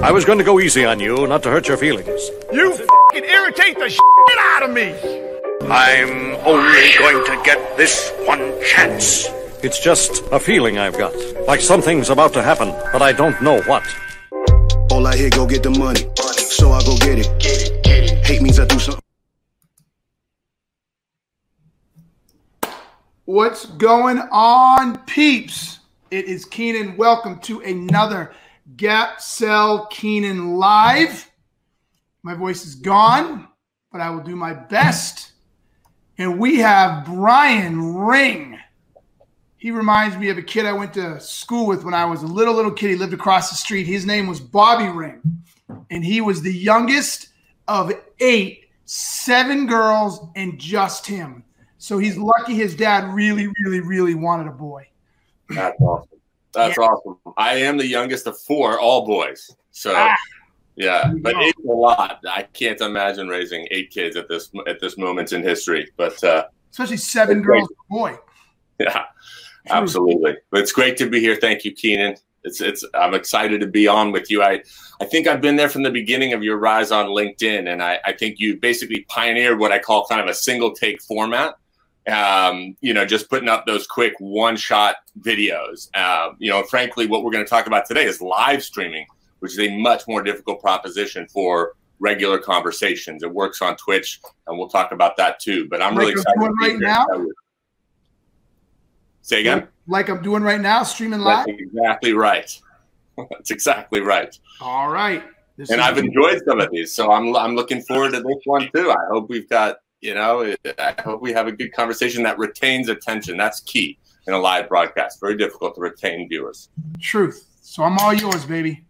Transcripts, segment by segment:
I was going to go easy on you, not to hurt your feelings. You fucking irritate the shit out of me. I'm only going to get this one chance. It's just a feeling I've got. Like something's about to happen, but I don't know what. All I hear, go get the money. So I go get it. Hate means I do something. What's going on, peeps? It is Keenan. Welcome to another Gap Sell Keenan Live. My voice is gone, but I will do my best. And we have Brian Ring. He reminds me of a kid I went to school with when I was a little, little kid. He lived across the street. His name was Bobby Ring. And he was the youngest of eight, seven girls, and just him. So he's lucky his dad really, really, really wanted a boy. That's awesome. That's yeah. awesome. I am the youngest of four, all boys. So ah, yeah, but eight's a lot. I can't imagine raising eight kids at this at this moment in history. But uh, especially seven girls, boy. Yeah, absolutely. But it's great to be here. Thank you, Keenan. It's it's I'm excited to be on with you. I I think I've been there from the beginning of your rise on LinkedIn, and I, I think you basically pioneered what I call kind of a single take format um, you know, just putting up those quick one shot videos. Uh, you know, frankly, what we're going to talk about today is live streaming, which is a much more difficult proposition for regular conversations. It works on Twitch, and we'll talk about that too. But I'm like really excited. I'm right now. Say again. Like I'm doing right now, streaming live. That's exactly right. That's exactly right. All right. This and I've enjoyed some of these, so I'm I'm looking forward to this one too. I hope we've got you know, I hope we have a good conversation that retains attention. That's key in a live broadcast. Very difficult to retain viewers. Truth. So I'm all yours, baby.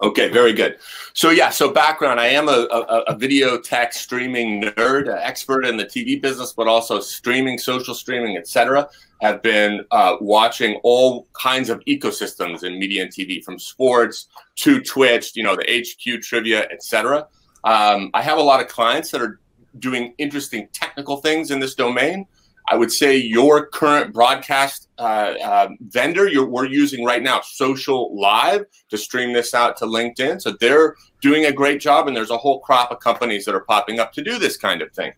Okay, very good. So yeah, so background: I am a, a, a video tech streaming nerd, expert in the TV business, but also streaming, social streaming, etc. Have been uh, watching all kinds of ecosystems in media and TV, from sports to Twitch, you know, the HQ trivia, etc. Um, I have a lot of clients that are doing interesting technical things in this domain. I would say your current broadcast uh, uh, vendor we're using right now, Social Live, to stream this out to LinkedIn. So they're doing a great job, and there's a whole crop of companies that are popping up to do this kind of thing.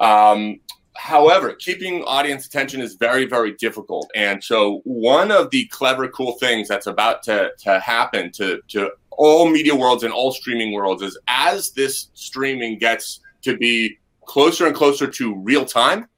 Um, however, keeping audience attention is very, very difficult. And so, one of the clever, cool things that's about to, to happen to, to all media worlds and all streaming worlds is as this streaming gets to be closer and closer to real time,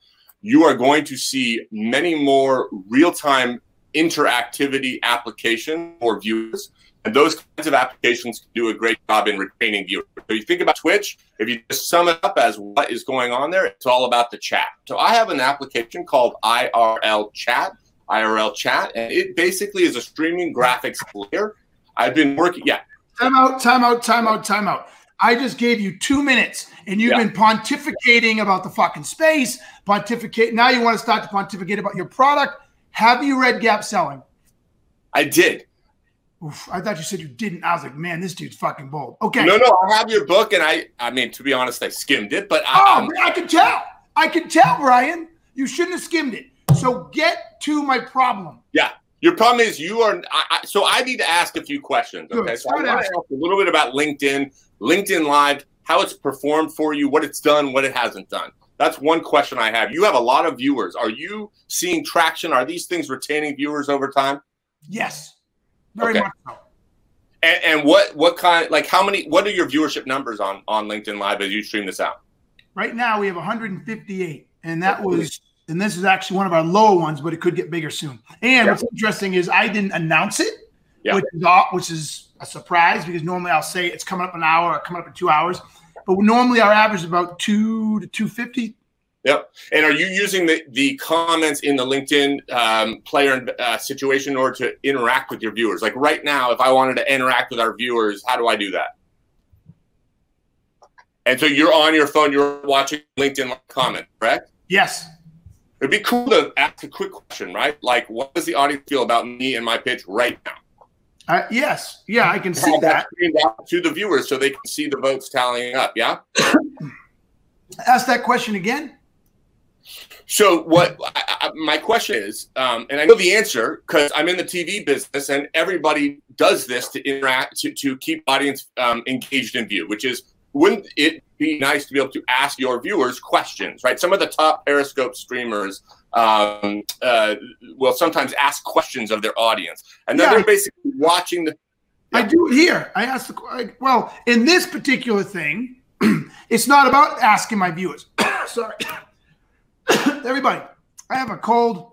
you are going to see many more real time interactivity applications for viewers. And those kinds of applications do a great job in retaining viewers. So you think about Twitch, if you just sum it up as what is going on there, it's all about the chat. So I have an application called IRL Chat, IRL Chat, and it basically is a streaming graphics layer. I've been working, yeah. Time out, time out, time out, time out. I just gave you two minutes and you've yeah. been pontificating about the fucking space, pontificate. Now you want to start to pontificate about your product. Have you read Gap Selling? I did. Oof, I thought you said you didn't. I was like, man, this dude's fucking bold. Okay. No, no, I have your book, and I, I mean, to be honest, I skimmed it, but I, oh, I can tell. I can tell, Ryan. You shouldn't have skimmed it. So get to my problem. Yeah. Your problem is you are. I, I, so I need to ask a few questions. Okay. Good. So I want to ask a little bit about LinkedIn, LinkedIn Live, how it's performed for you, what it's done, what it hasn't done. That's one question I have. You have a lot of viewers. Are you seeing traction? Are these things retaining viewers over time? Yes, very okay. much so. And, and, what what kind like how many what are your viewership numbers on on LinkedIn Live as you stream this out? Right now we have 158, and that was and this is actually one of our lower ones, but it could get bigger soon. And yeah. what's interesting is I didn't announce it, yeah. which is which is a surprise because normally I'll say it's coming up an hour or coming up in two hours, but normally our average is about two to two fifty. Yep. And are you using the, the comments in the LinkedIn um, player uh, situation in order to interact with your viewers? Like right now, if I wanted to interact with our viewers, how do I do that? And so you're on your phone, you're watching LinkedIn comment, correct? Yes. It'd be cool to ask a quick question, right? Like, what does the audience feel about me and my pitch right now? Uh, yes, yeah, I can see that. that to the viewers so they can see the votes tallying up. Yeah. Ask that question again. So what? I, my question is, um, and I know the answer because I'm in the TV business, and everybody does this to interact to, to keep audience um, engaged in view, which is wouldn't it be nice to be able to ask your viewers questions, right? Some of the top Periscope streamers um, uh, will sometimes ask questions of their audience, and then yeah. they're basically watching the. Yeah. I do it here. I ask the well in this particular thing. it's not about asking my viewers. Sorry, everybody. I have a cold.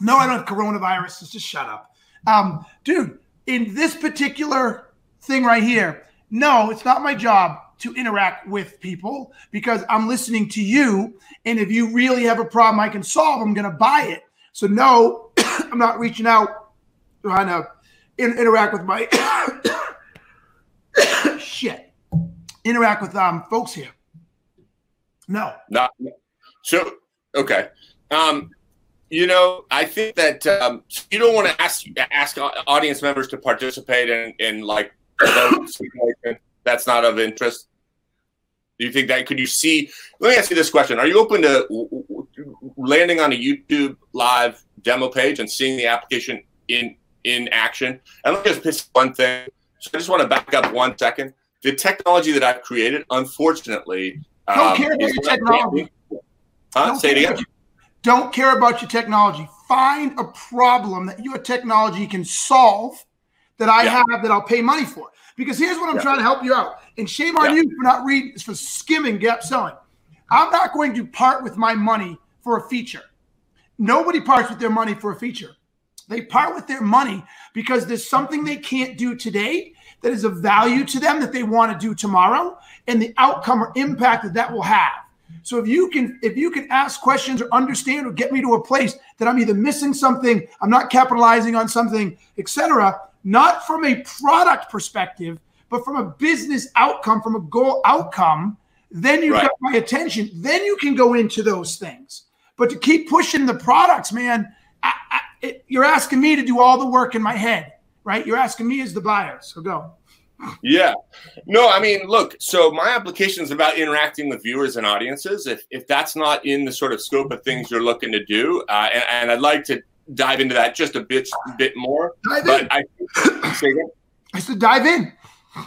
No, I don't have coronavirus. Just shut up, um, dude. In this particular thing right here, no, it's not my job to interact with people because I'm listening to you. And if you really have a problem I can solve, I'm going to buy it. So, no, I'm not reaching out trying to in- interact with my shit, interact with um, folks here. No. Not so. Okay. Um, you know, I think that um, you don't want to ask ask audience members to participate in in like that's not of interest. Do you think that could you see? Let me ask you this question: Are you open to landing on a YouTube live demo page and seeing the application in in action? And let me just pick one thing. So I just want to back up one second. The technology that I've created, unfortunately, don't um, care about your technology. Huh? Don't Say it again. don't care about your technology. Find a problem that your technology can solve that I yeah. have that I'll pay money for. Because here's what I'm yeah. trying to help you out. And shame on yeah. you for not reading, for skimming gap selling. I'm not going to part with my money for a feature. Nobody parts with their money for a feature. They part with their money because there's something they can't do today that is of value to them that they want to do tomorrow and the outcome or impact that that will have. So if you can if you can ask questions or understand or get me to a place that I'm either missing something, I'm not capitalizing on something, etc., not from a product perspective, but from a business outcome, from a goal outcome, then you right. got my attention. Then you can go into those things. But to keep pushing the products, man, I, I, it, you're asking me to do all the work in my head, right? You're asking me as the buyer. So go. Yeah. No, I mean, look, so my application is about interacting with viewers and audiences. If, if that's not in the sort of scope of things you're looking to do, uh, and, and I'd like to dive into that just a bit bit more. Dive but in. I, I said dive in.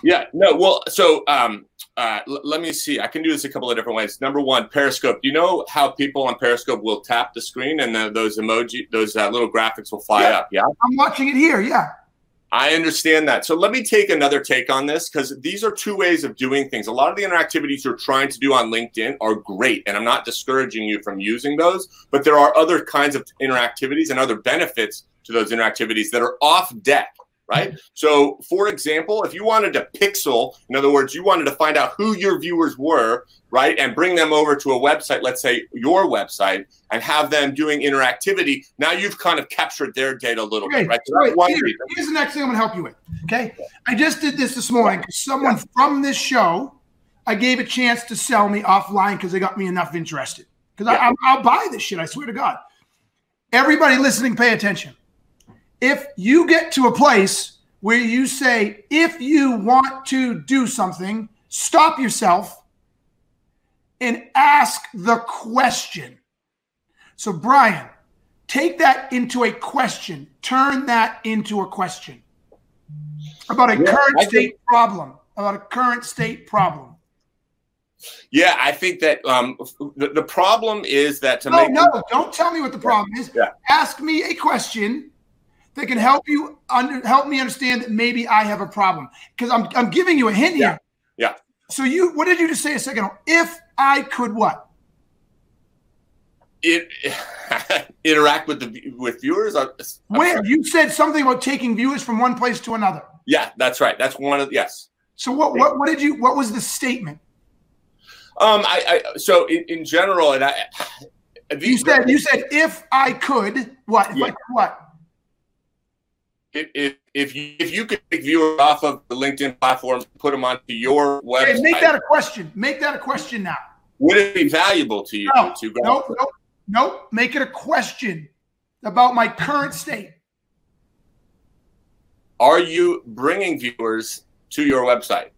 Yeah. No. Well. So um, uh, l- let me see. I can do this a couple of different ways. Number one, Periscope. You know how people on Periscope will tap the screen and the, those emoji, those uh, little graphics will fly yeah. up? Yeah. I'm watching it here. Yeah. I understand that. So let me take another take on this because these are two ways of doing things. A lot of the interactivities you're trying to do on LinkedIn are great, and I'm not discouraging you from using those, but there are other kinds of interactivities and other benefits to those interactivities that are off deck right? So, for example, if you wanted to pixel, in other words, you wanted to find out who your viewers were, right, and bring them over to a website, let's say your website, and have them doing interactivity, now you've kind of captured their data a little okay. bit, right? So right. Here, here's the next thing I'm going to help you with. Okay. I just did this this morning because someone yeah. from this show, I gave a chance to sell me offline because they got me enough interested. Because yeah. I'll buy this shit, I swear to God. Everybody listening, pay attention if you get to a place where you say, if you want to do something, stop yourself and ask the question. So, Brian, take that into a question, turn that into a question about a yeah, current I state think, problem, about a current state problem. Yeah, I think that um, the, the problem is that to no, make. No, don't tell me what the problem is. Yeah. Ask me a question that can help you under help me understand that maybe I have a problem because I'm I'm giving you a hint yeah. here. Yeah. So you what did you just say a second ago? If I could what? It interact with the with viewers. I'm, Where you said something about taking viewers from one place to another. Yeah, that's right. That's one of yes. So what what what did you what was the statement? Um, I, I so in, in general, and I. You said you said if I could what yeah. what if if you if you could take viewers off of the LinkedIn platforms, put them onto your website, make that a question. Make that a question now. Would it be valuable to you no, to go? Nope, nope, nope. Make it a question about my current state. Are you bringing viewers to your website?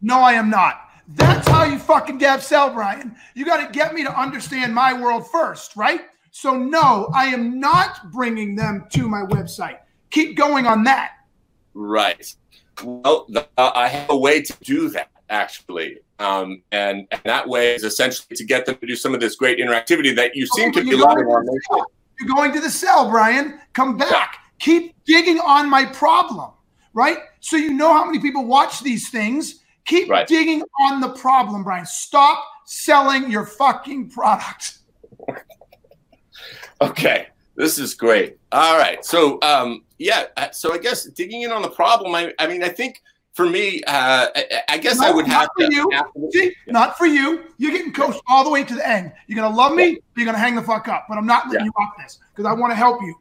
No, I am not. That's how you fucking gap sell, Brian. You got to get me to understand my world first, right? So, no, I am not bringing them to my website. Keep going on that. Right. Well, the, uh, I have a way to do that actually, um, and, and that way is essentially to get them to do some of this great interactivity that you seem to be loving on You're going to the sell, Brian. Come back. Yeah. Keep digging on my problem, right? So you know how many people watch these things. Keep right. digging on the problem, Brian. Stop selling your fucking product. okay, this is great. All right, so um, yeah, uh, so I guess digging in on the problem. I, I mean, I think for me, uh, I, I, guess I would have for to. You. See, yeah. Not for you. You're getting coached all the way to the end. You're gonna love me. Yeah. You're gonna hang the fuck up. But I'm not letting you off this because I want to help you.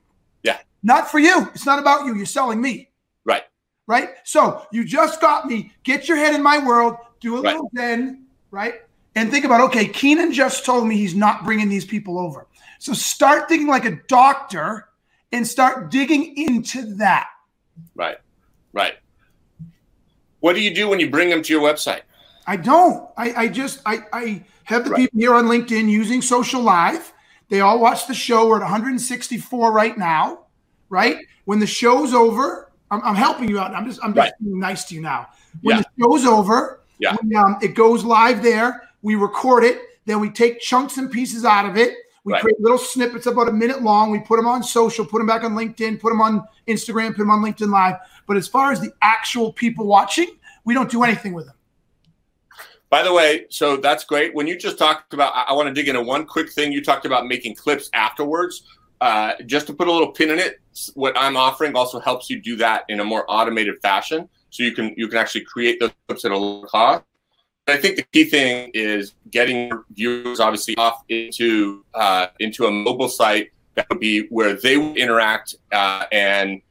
Yeah. Not for you. It's not about you. You're selling me. Right. Right. So you just got me. Get your head in my world. Do a right. little then. Right. And think about okay. Keenan just told me he's not bringing these people over. So start thinking like a doctor and start digging into that. Right. Right. What do you do when you bring them to your website? I don't. I, I just I, I have the right. people here on LinkedIn using social live. They all watch the show. We're at 164 right now, right? When the show's over, I'm, I'm helping you out. I'm just I'm just right. being nice to you now. When yeah. the show's over, yeah. When, um, it goes live there. We record it. Then we take chunks and pieces out of it. We right. create little snippets about a minute long. We put them on social, put them back on LinkedIn, put them on Instagram, put them on LinkedIn Live. But as far as the actual people watching, we don't do anything with them. By the way, so that's great. When you just talked about, I, I want to dig into one quick thing. You talked about making clips afterwards. Uh, just to put a little pin in it, what I'm offering also helps you do that in a more automated fashion. So you can you can actually create those clips at a low cost. I think the key thing is getting viewers obviously off into uh, into a mobile site that would be where they would interact uh, and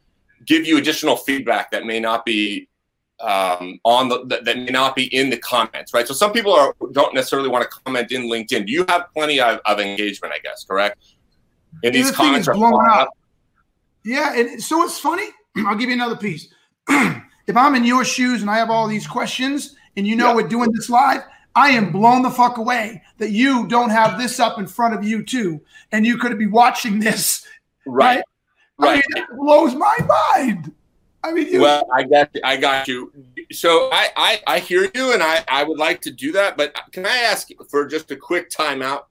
give you additional feedback that may not be um, on the that, that, may not be in the comments, right? So some people are don't necessarily want to comment in LinkedIn. You have plenty of, of engagement? I guess correct. And these comments are blowing up. up. Yeah, and so it's funny. I'll give you another piece. if I'm in your shoes and I have all these questions, and you know yeah. we're doing this live, I am blown the fuck away that you don't have this up in front of you too, and you could be watching this. Right. Right. I mean, it blows my mind. I mean, you- well, I got, you, I got you. So I, I, I hear you, and I, I would like to do that. But can I ask for just a quick timeout?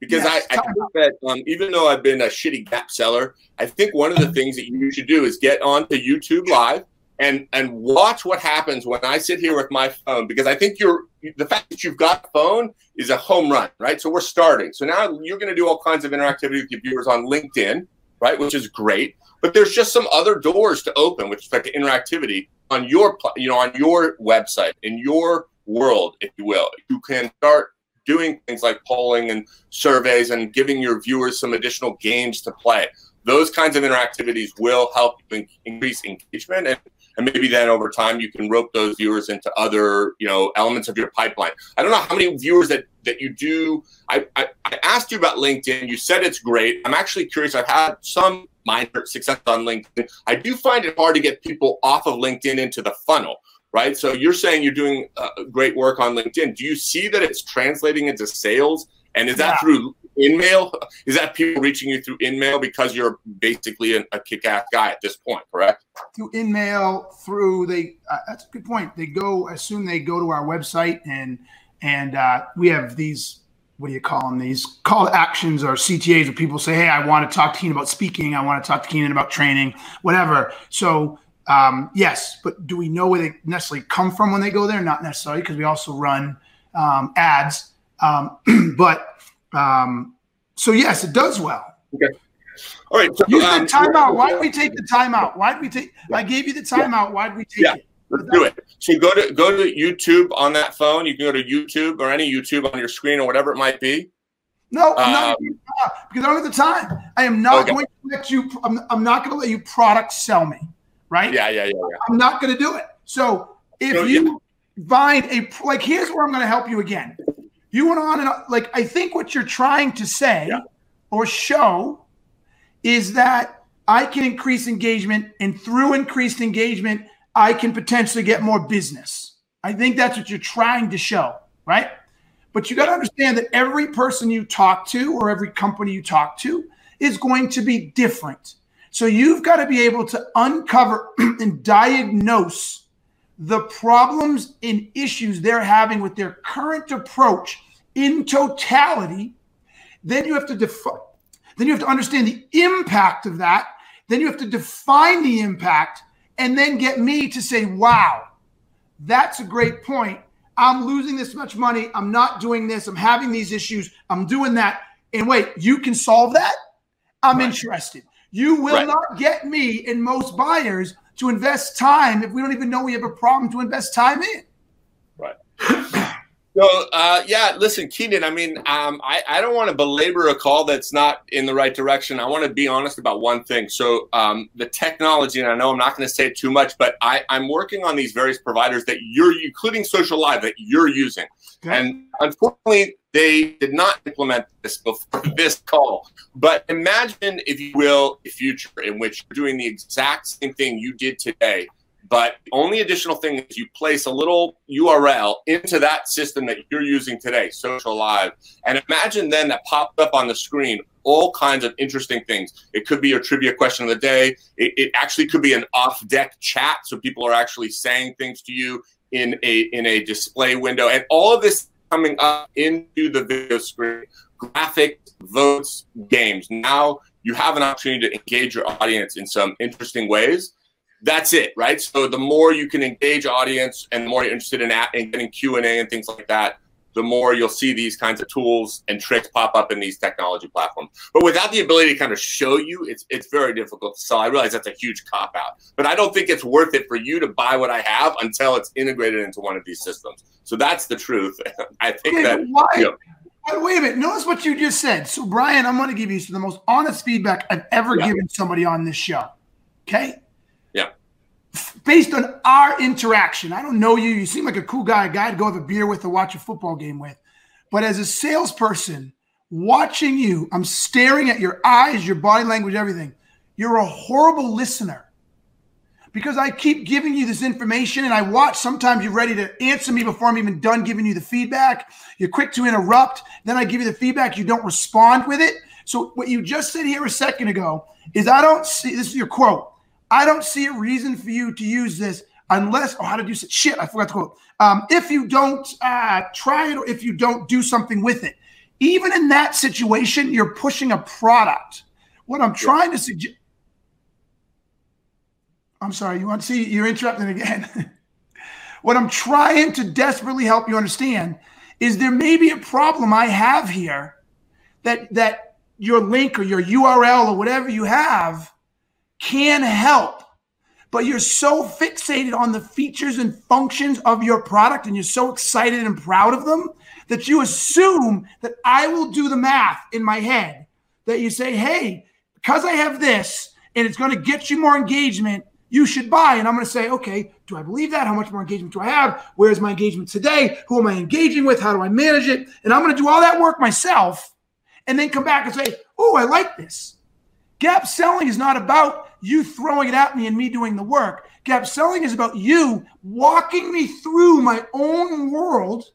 Because yes, I, I think that um, even though I've been a shitty gap seller, I think one of the things that you should do is get onto YouTube Live and and watch what happens when I sit here with my phone. Because I think you're the fact that you've got a phone is a home run, right? So we're starting. So now you're going to do all kinds of interactivity with your viewers on LinkedIn, right? Which is great. But there's just some other doors to open with respect to interactivity on your, you know, on your website in your world, if you will. You can start doing things like polling and surveys and giving your viewers some additional games to play. Those kinds of interactivities will help increase engagement and and maybe then over time you can rope those viewers into other you know elements of your pipeline. I don't know how many viewers that that you do. I, I, I asked you about linkedin. You said it's great. I'm actually curious. I've had some minor success on linkedin. I do find it hard to get people off of linkedin into the funnel right? So you're saying you're doing uh, great work on linkedin. Do you see that it's translating into sales? And is that yeah. through InMail? Is that people reaching you through InMail because you're basically a, a kick-ass guy at this point, correct? Through InMail, through they. Uh, that's a good point. They go. I assume they go to our website and and uh, we have these. What do you call them? These call actions or CTAs where people say, "Hey, I want to talk to Keenan about speaking. I want to talk to Keenan about training, whatever." So um, yes, but do we know where they necessarily come from when they go there? Not necessarily, because we also run um, ads. Um, but um, so yes, it does well. Okay. All right. So, Use um, timeout. Why did we take the timeout? Why did we take? I gave you the timeout. Why did we take yeah. it? Let's do it. So go to go to YouTube on that phone. You can go to YouTube or any YouTube on your screen or whatever it might be. No, I'm not um, because I don't have the time. I am not okay. going to let you. I'm, I'm not going to let you product sell me. Right? Yeah, yeah, yeah. yeah. I'm not going to do it. So if so, you yeah. find a like, here's where I'm going to help you again. You went on and on, like I think what you're trying to say yeah. or show is that I can increase engagement, and through increased engagement, I can potentially get more business. I think that's what you're trying to show, right? But you got to understand that every person you talk to or every company you talk to is going to be different. So you've got to be able to uncover and diagnose the problems and issues they're having with their current approach in totality. Then you have to define, then you have to understand the impact of that. Then you have to define the impact and then get me to say, wow, that's a great point. I'm losing this much money. I'm not doing this. I'm having these issues. I'm doing that. And wait, you can solve that? I'm right. interested. You will right. not get me and most buyers to invest time if we don't even know we have a problem to invest time in. Right. So uh, yeah, listen, Keenan. I mean, um, I, I don't want to belabor a call that's not in the right direction. I want to be honest about one thing. So um, the technology, and I know I'm not going to say it too much, but I, I'm working on these various providers that you're, including Social Live, that you're using, okay. and unfortunately, they did not implement this before this call. But imagine, if you will, a future in which you're doing the exact same thing you did today but the only additional thing is you place a little URL into that system that you're using today, Social Live. And imagine then that popped up on the screen all kinds of interesting things. It could be your trivia question of the day. It, it actually could be an off deck chat. So people are actually saying things to you in a in a display window. And all of this coming up into the video screen. Graphic votes, games. Now you have an opportunity to engage your audience in some interesting ways that's it, right? So the more you can engage audience and the more you're interested in, at, in getting Q and A and things like that, the more you'll see these kinds of tools and tricks pop up in these technology platforms. But without the ability to kind of show you, it's it's very difficult to sell. I realize that's a huge cop out, but I don't think it's worth it for you to buy what I have until it's integrated into one of these systems. So that's the truth. I think okay, that. Why? You know, Wait a minute. Notice what you just said. So, Brian, I'm going to give you the most honest feedback I've ever yeah. given somebody on this show. Okay based on our interaction. I don't know you. You seem like a cool guy, a guy to go have a beer with or watch a football game with. But as a salesperson, watching you, I'm staring at your eyes, your body language, everything. You're a horrible listener because I keep giving you this information and I watch. Sometimes you're ready to answer me before I'm even done giving you the feedback. You're quick to interrupt. Then I give you the feedback. You don't respond with it. So, what you just said here a second ago is I don't see this is your quote. I don't see a reason for you to use this unless, oh, how did you say shit? I forgot to quote. Um, if you don't uh, try it or if you don't do something with it, even in that situation, you're pushing a product. What I'm trying to suggest. I'm sorry, you want to see, you're interrupting again. what I'm trying to desperately help you understand is there may be a problem I have here that that your link or your URL or whatever you have can help, but you're so fixated on the features and functions of your product and you're so excited and proud of them that you assume that I will do the math in my head. That you say, hey, because I have this and it's going to get you more engagement, you should buy. And I'm going to say, okay, do I believe that? How much more engagement do I have? Where's my engagement today? Who am I engaging with? How do I manage it? And I'm going to do all that work myself and then come back and say, oh, I like this. Gap selling is not about you throwing it at me and me doing the work. Gap selling is about you walking me through my own world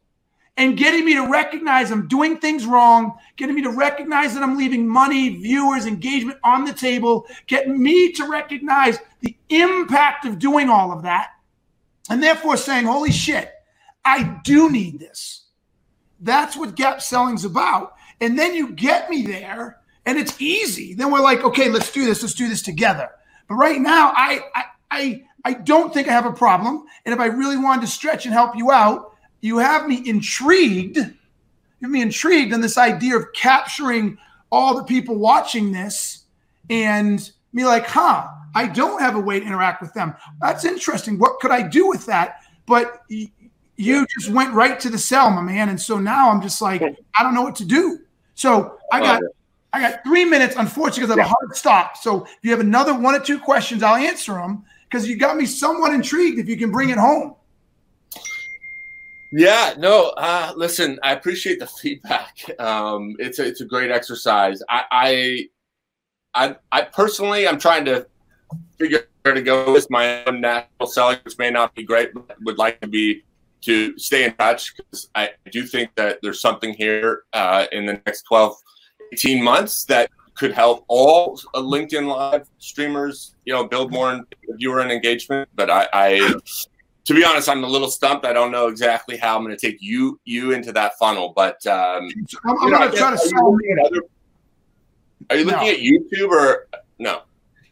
and getting me to recognize I'm doing things wrong, getting me to recognize that I'm leaving money, viewers, engagement on the table, getting me to recognize the impact of doing all of that, and therefore saying, Holy shit, I do need this. That's what gap selling's about. And then you get me there and it's easy. Then we're like, okay, let's do this. Let's do this together. But right now, I, I, I, I don't think I have a problem. And if I really wanted to stretch and help you out, you have me intrigued. You have me intrigued in this idea of capturing all the people watching this and me like, huh, I don't have a way to interact with them. That's interesting. What could I do with that? But you just went right to the sell, my man. And so now I'm just like, I don't know what to do. So I got I got three minutes, unfortunately, because I have yeah. a hard stop. So if you have another one or two questions, I'll answer them because you got me somewhat intrigued if you can bring it home. Yeah, no, uh, listen, I appreciate the feedback. Um, it's a, it's a great exercise. I, I, I, I personally, I'm trying to figure where to go with my own national selling, which may not be great, but would like to be to stay in touch because I do think that there's something here uh, in the next 12 18 months that could help all LinkedIn Live streamers, you know, build more viewer and engagement. But I, I, to be honest, I'm a little stumped. I don't know exactly how I'm going to take you you into that funnel. But um, I'm, I'm going to try to sell. Are you looking no. at YouTube or no?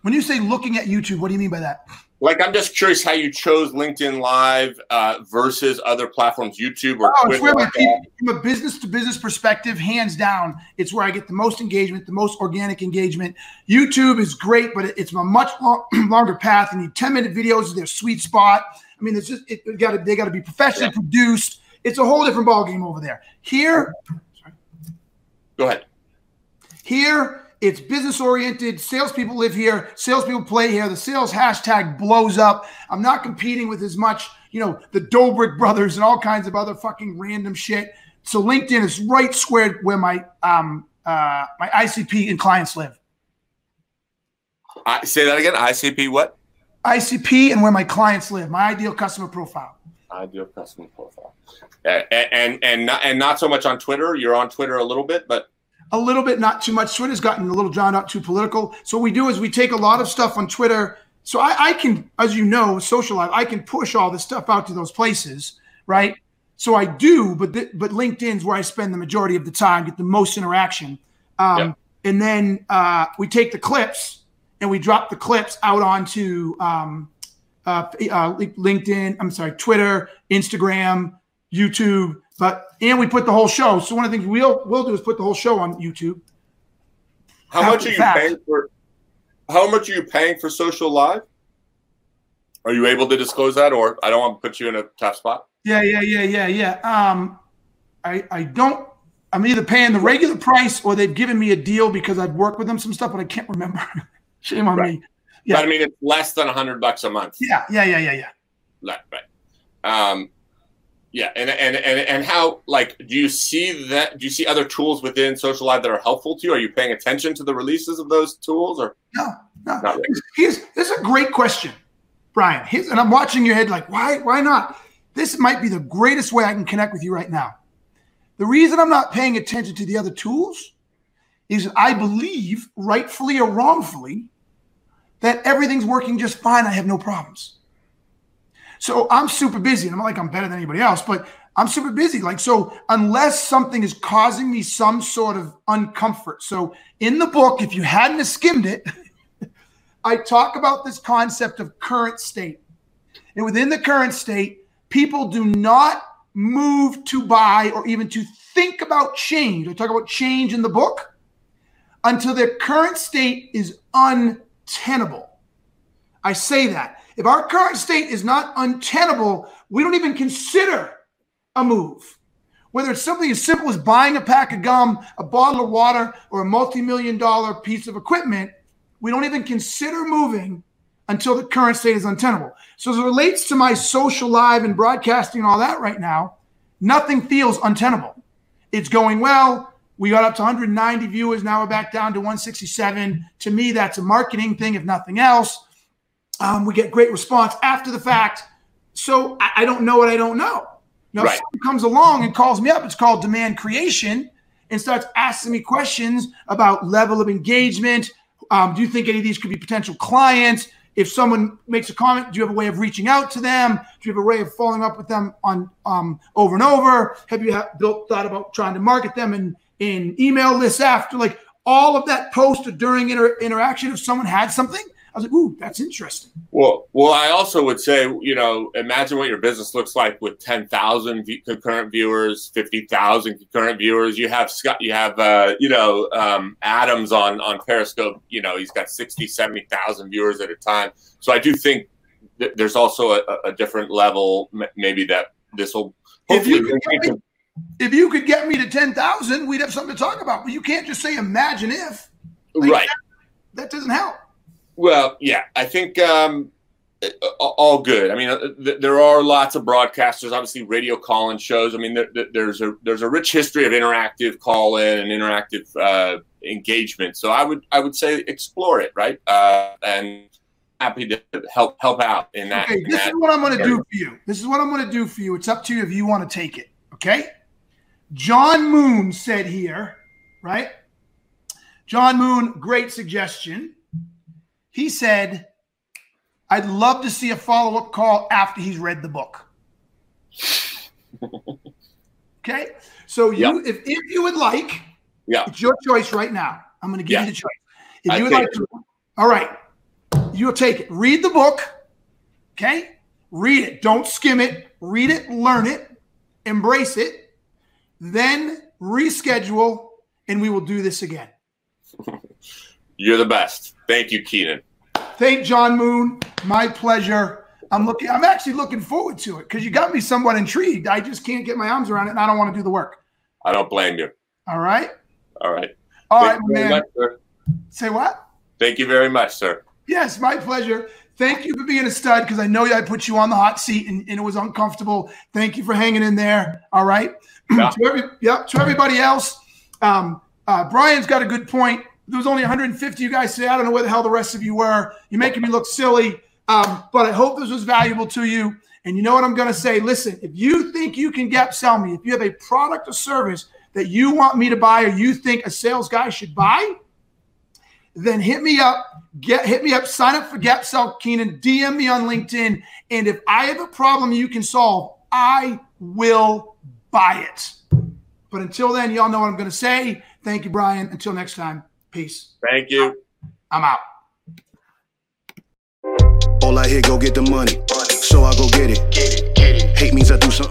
When you say looking at YouTube, what do you mean by that? Like, I'm just curious how you chose LinkedIn Live uh, versus other platforms, YouTube or oh, Twitter. It's where my people, from a business to business perspective, hands down, it's where I get the most engagement, the most organic engagement. YouTube is great, but it's a much long, longer path. And need 10 minute videos is their sweet spot. I mean, it's just it, it got to they got to be professionally yeah. produced. It's a whole different ballgame over there. Here, sorry. go ahead. Here, it's business oriented. Salespeople live here. Salespeople play here. The sales hashtag blows up. I'm not competing with as much, you know, the Dobrik brothers and all kinds of other fucking random shit. So LinkedIn is right squared where my um uh my ICP and clients live. I say that again. ICP what? ICP and where my clients live. My ideal customer profile. Ideal customer profile. And and and not, and not so much on Twitter. You're on Twitter a little bit, but a little bit, not too much. Twitter's gotten a little drawn out, too political. So what we do is we take a lot of stuff on Twitter. So I, I can, as you know, Social Live, I can push all this stuff out to those places, right? So I do, but but LinkedIn's where I spend the majority of the time, get the most interaction. Um, yep. And then uh, we take the clips and we drop the clips out onto um, uh, uh, LinkedIn. I'm sorry, Twitter, Instagram, YouTube, but and we put the whole show. So one of the things we'll we'll do is put the whole show on YouTube. How much are you fact. paying for? How much are you paying for Social Live? Are you able to disclose that, or I don't want to put you in a tough spot? Yeah, yeah, yeah, yeah, yeah. Um, I I don't. I'm either paying the regular price or they've given me a deal because I've worked with them some stuff, but I can't remember. Shame on right. me. Yeah, but I mean it's less than a hundred bucks a month. Yeah, yeah, yeah, yeah, yeah. Right, right. Um, yeah, and, and and and how like do you see that? Do you see other tools within Social Live that are helpful to you? Are you paying attention to the releases of those tools, or no? No. Really? Here's, this is a great question, Brian. Here's, and I'm watching your head like, why? Why not? This might be the greatest way I can connect with you right now. The reason I'm not paying attention to the other tools is I believe, rightfully or wrongfully, that everything's working just fine. I have no problems. So I'm super busy. And I'm like I'm better than anybody else, but I'm super busy. Like, so unless something is causing me some sort of uncomfort. So in the book, if you hadn't skimmed it, I talk about this concept of current state. And within the current state, people do not move to buy or even to think about change. I talk about change in the book until their current state is untenable. I say that if our current state is not untenable, we don't even consider a move. Whether it's something as simple as buying a pack of gum, a bottle of water, or a multi million dollar piece of equipment, we don't even consider moving until the current state is untenable. So, as it relates to my social live and broadcasting and all that right now, nothing feels untenable. It's going well. We got up to 190 viewers. Now we're back down to 167. To me, that's a marketing thing, if nothing else. Um, we get great response after the fact. So I, I don't know what I don't know. Now, right. someone comes along and calls me up, it's called demand creation, and starts asking me questions about level of engagement. Um, do you think any of these could be potential clients? If someone makes a comment, do you have a way of reaching out to them? Do you have a way of following up with them on um, over and over? Have you built thought about trying to market them in in email lists after? Like all of that post or during inter- interaction, if someone had something, I was like, ooh, that's interesting. Well, well, I also would say, you know, imagine what your business looks like with 10,000 concurrent viewers, 50,000 concurrent viewers. You have Scott, you have, uh, you know, um, Adams on, on Periscope, you know, he's got 60, 70,000 viewers at a time. So I do think th- there's also a, a, different level, maybe that this will hopefully. If you, me, if you could get me to 10,000, we'd have something to talk about. But you can't just say, imagine if. Like, right. That, that doesn't help. Well, yeah, I think um, all good. I mean, uh, there are lots of broadcasters, obviously radio call-in shows. I mean, there, there's a there's a rich history of interactive call-in and interactive uh, engagement. So I would I would say explore it, right? Uh, and happy to help help out in that. Okay, in this that is what I'm going to do for you. This is what I'm going to do for you. It's up to you if you want to take it. Okay. John Moon said here, right? John Moon, great suggestion. He said, I'd love to see a follow up call after he's read the book. okay. So you, if, if you would like, Yeah. it's your choice right now. I'm going to give Yeah. you the choice. If I you would like to, all right, you'll take it. Read the book. Okay. Read it. Don't skim it. Read it, learn it, embrace it, then reschedule, and we will do this again. You're the best. Thank you, Keenan. Thank John Moon. My pleasure. I'm looking. I'm actually looking forward to it because you got me somewhat intrigued. I just can't get my arms around it, and I don't want to do the work. I don't blame you. All right. All right. All right, Thank very man. much, sir. Say what? Thank you very much, sir. Yes, my pleasure. Thank you for being a stud because I know I put you on the hot seat and, and it was uncomfortable. Thank you for hanging in there. All right. Yeah. to, every, to everybody else, um, uh, Brian's got a good point. There was only 150 you guys say. I don't know where the hell the rest of you were. You're making me look silly. Um, but I hope this was valuable to you. And you know what I'm going to say? Listen, if you think you can gap sell me, if you have a product or service that you want me to buy or you think a sales guy should buy, then hit me up. Get hit me up. Sign up for Gap Sell Keenan. DM me on LinkedIn. And if I have a problem you can solve, I will buy it. But until then, y'all know what I'm going to say. Thank you, Brian. Until next time, peace. Thank you. I'm out. All I hear, go get the money. So I go get it. Hate means I do something.